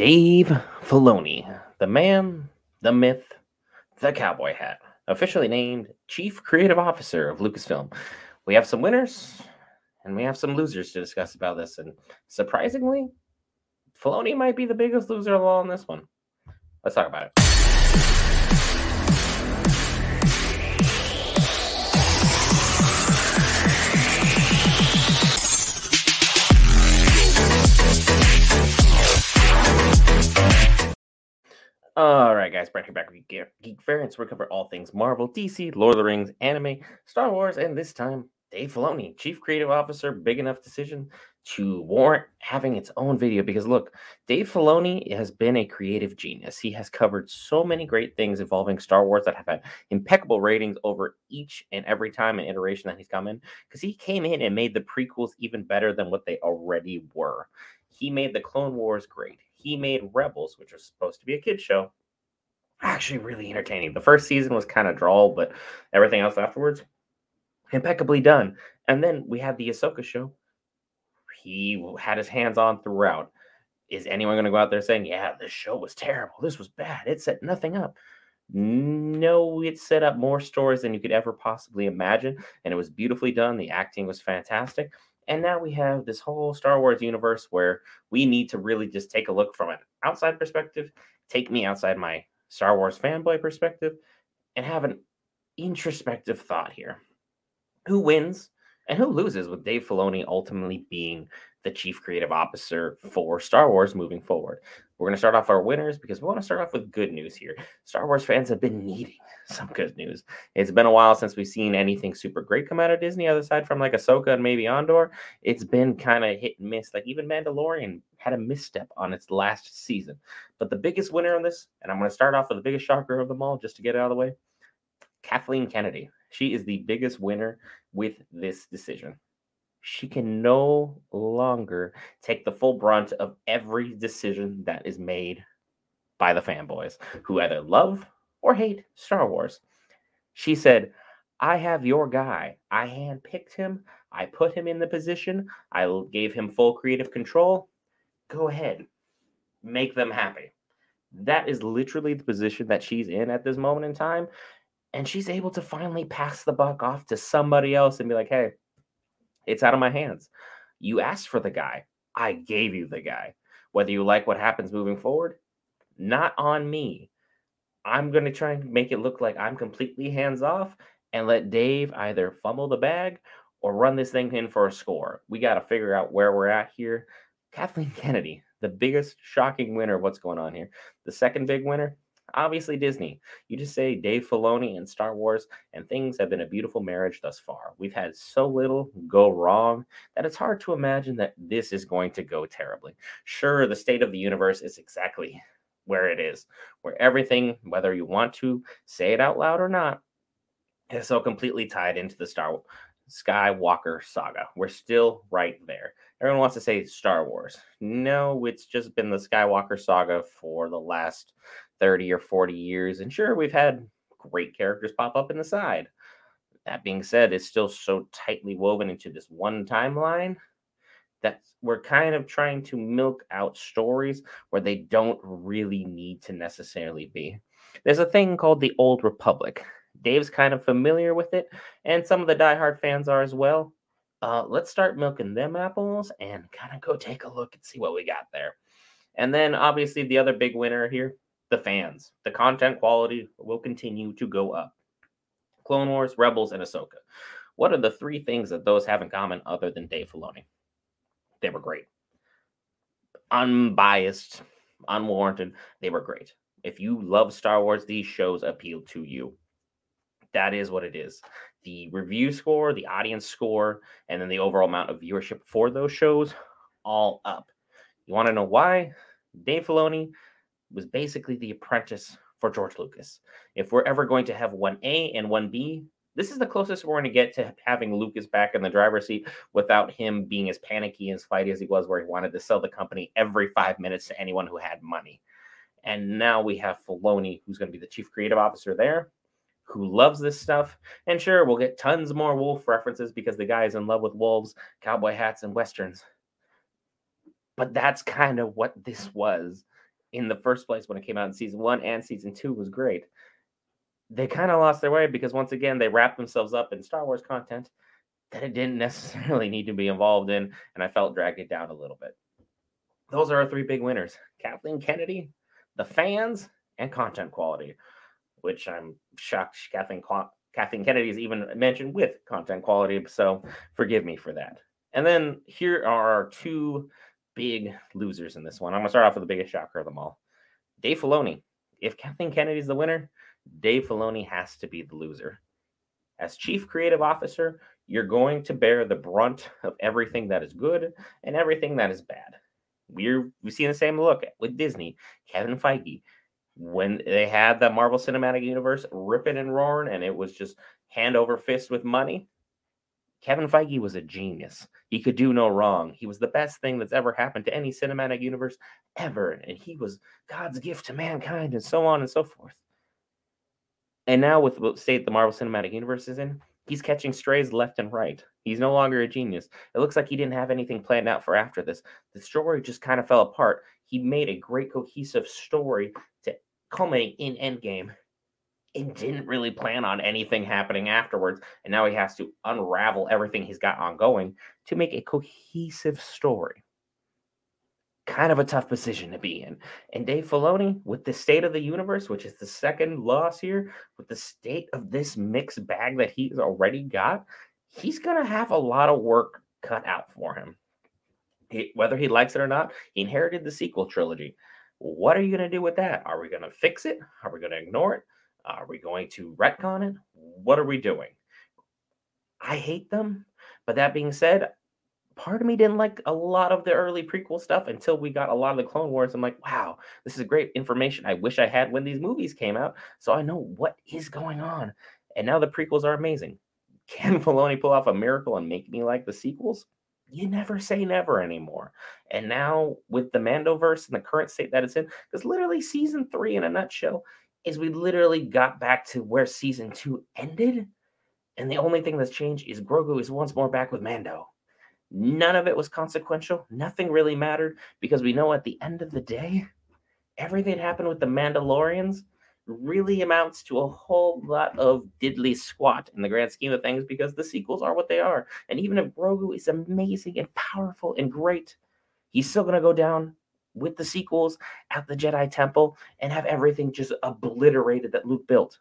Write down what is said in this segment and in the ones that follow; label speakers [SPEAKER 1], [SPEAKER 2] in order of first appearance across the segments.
[SPEAKER 1] Dave Filoni, the man, the myth, the cowboy hat, officially named Chief Creative Officer of Lucasfilm. We have some winners and we have some losers to discuss about this. And surprisingly, Filoni might be the biggest loser of all in this one. Let's talk about it. All right, guys, Brent here back with Geek, Geek Variants. We cover all things Marvel, DC, Lord of the Rings, anime, Star Wars, and this time, Dave Filoni, Chief Creative Officer. Big enough decision to warrant having its own video because look, Dave Filoni has been a creative genius. He has covered so many great things involving Star Wars that have had impeccable ratings over each and every time and iteration that he's come in because he came in and made the prequels even better than what they already were. He made the Clone Wars great he made Rebels, which was supposed to be a kid show, actually really entertaining. The first season was kind of drawl, but everything else afterwards, impeccably done. And then we had the Ahsoka show. He had his hands on throughout. Is anyone going to go out there saying, yeah, this show was terrible? This was bad. It set nothing up. No, it set up more stories than you could ever possibly imagine. And it was beautifully done. The acting was fantastic. And now we have this whole Star Wars universe where we need to really just take a look from an outside perspective, take me outside my Star Wars fanboy perspective, and have an introspective thought here. Who wins and who loses with Dave Filoni ultimately being the chief creative officer for Star Wars moving forward. We're going to start off our winners because we want to start off with good news here. Star Wars fans have been needing some good news. It's been a while since we've seen anything super great come out of Disney, other side from like Ahsoka and maybe Andor. It's been kind of hit and miss. Like even Mandalorian had a misstep on its last season. But the biggest winner on this, and I'm going to start off with the biggest shocker of them all just to get it out of the way Kathleen Kennedy. She is the biggest winner with this decision she can no longer take the full brunt of every decision that is made by the fanboys who either love or hate Star Wars. She said, I have your guy. I handpicked him. I put him in the position. I gave him full creative control. Go ahead, make them happy. That is literally the position that she's in at this moment in time. And she's able to finally pass the buck off to somebody else and be like, hey, it's out of my hands. You asked for the guy. I gave you the guy. Whether you like what happens moving forward, not on me. I'm going to try and make it look like I'm completely hands off and let Dave either fumble the bag or run this thing in for a score. We got to figure out where we're at here. Kathleen Kennedy, the biggest shocking winner what's going on here. The second big winner, Obviously, Disney. You just say Dave Filoni and Star Wars, and things have been a beautiful marriage thus far. We've had so little go wrong that it's hard to imagine that this is going to go terribly. Sure, the state of the universe is exactly where it is, where everything, whether you want to say it out loud or not, is so completely tied into the Star Skywalker saga. We're still right there. Everyone wants to say Star Wars. No, it's just been the Skywalker saga for the last 30 or 40 years. And sure, we've had great characters pop up in the side. That being said, it's still so tightly woven into this one timeline that we're kind of trying to milk out stories where they don't really need to necessarily be. There's a thing called the Old Republic. Dave's kind of familiar with it, and some of the diehard fans are as well. Uh, let's start milking them apples and kind of go take a look and see what we got there. And then, obviously, the other big winner here the fans. The content quality will continue to go up. Clone Wars, Rebels, and Ahsoka. What are the three things that those have in common other than Dave Filoni? They were great. Unbiased, unwarranted, they were great. If you love Star Wars, these shows appeal to you. That is what it is. The review score, the audience score, and then the overall amount of viewership for those shows, all up. You want to know why? Dave Filoni was basically the apprentice for George Lucas. If we're ever going to have one A and one B, this is the closest we're going to get to having Lucas back in the driver's seat without him being as panicky and as fighty as he was, where he wanted to sell the company every five minutes to anyone who had money. And now we have Filoni, who's going to be the chief creative officer there, who loves this stuff. And sure, we'll get tons more wolf references because the guy is in love with wolves, cowboy hats, and westerns. But that's kind of what this was in the first place when it came out in season one and season two was great. They kind of lost their way because once again they wrapped themselves up in Star Wars content that it didn't necessarily need to be involved in, and I felt dragged it down a little bit. Those are our three big winners Kathleen Kennedy, the fans, and content quality, which I'm shocked Kathleen, Kathleen Kennedy is even mentioned with content quality. So forgive me for that. And then here are our two big losers in this one. I'm going to start off with the biggest shocker of them all Dave Filoni. If Kathleen Kennedy's the winner, Dave Filoni has to be the loser. As chief creative officer, you're going to bear the brunt of everything that is good and everything that is bad. We're we see the same look with Disney, Kevin Feige. When they had the Marvel Cinematic Universe ripping and roaring, and it was just hand over fist with money, Kevin Feige was a genius. He could do no wrong. He was the best thing that's ever happened to any cinematic universe ever. And he was God's gift to mankind, and so on and so forth. And now, with the state the Marvel Cinematic Universe is in, he's catching strays left and right. He's no longer a genius. It looks like he didn't have anything planned out for after this. The story just kind of fell apart. He made a great cohesive story to culminate in Endgame and didn't really plan on anything happening afterwards. And now he has to unravel everything he's got ongoing to make a cohesive story. Kind of a tough position to be in. And Dave Filoni, with the state of the universe, which is the second loss here, with the state of this mixed bag that he's already got, he's going to have a lot of work cut out for him. He, whether he likes it or not, he inherited the sequel trilogy. What are you going to do with that? Are we going to fix it? Are we going to ignore it? Are we going to retcon it? What are we doing? I hate them. But that being said, part of me didn't like a lot of the early prequel stuff until we got a lot of the Clone Wars. I'm like, wow, this is great information I wish I had when these movies came out. So I know what is going on. And now the prequels are amazing. Can Filoni pull off a miracle and make me like the sequels? You never say never anymore. And now with the Mandoverse and the current state that it's in, because literally season three in a nutshell is we literally got back to where season two ended. And the only thing that's changed is Grogu is once more back with Mando. None of it was consequential. Nothing really mattered because we know at the end of the day, everything that happened with the Mandalorians really amounts to a whole lot of diddly squat in the grand scheme of things because the sequels are what they are. And even if Grogu is amazing and powerful and great, he's still going to go down with the sequels at the Jedi Temple and have everything just obliterated that Luke built.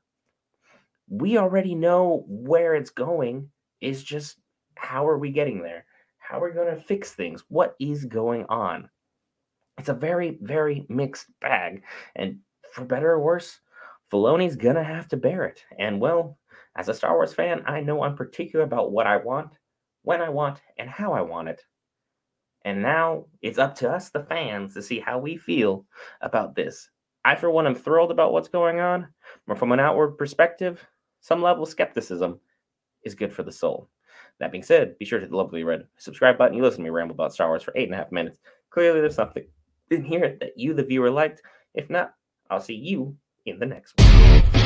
[SPEAKER 1] We already know where it's going. Is just how are we getting there? How are we going to fix things? What is going on? It's a very, very mixed bag. And for better or worse, Filoni's gonna have to bear it. And well, as a Star Wars fan, I know I'm particular about what I want, when I want, and how I want it. And now it's up to us, the fans, to see how we feel about this. I, for one, am thrilled about what's going on, but from an outward perspective, some level of skepticism is good for the soul. That being said, be sure to hit the lovely red subscribe button. You listen to me ramble about Star Wars for eight and a half minutes. Clearly, there's something in here that you, the viewer, liked. If not, I'll see you in the next one.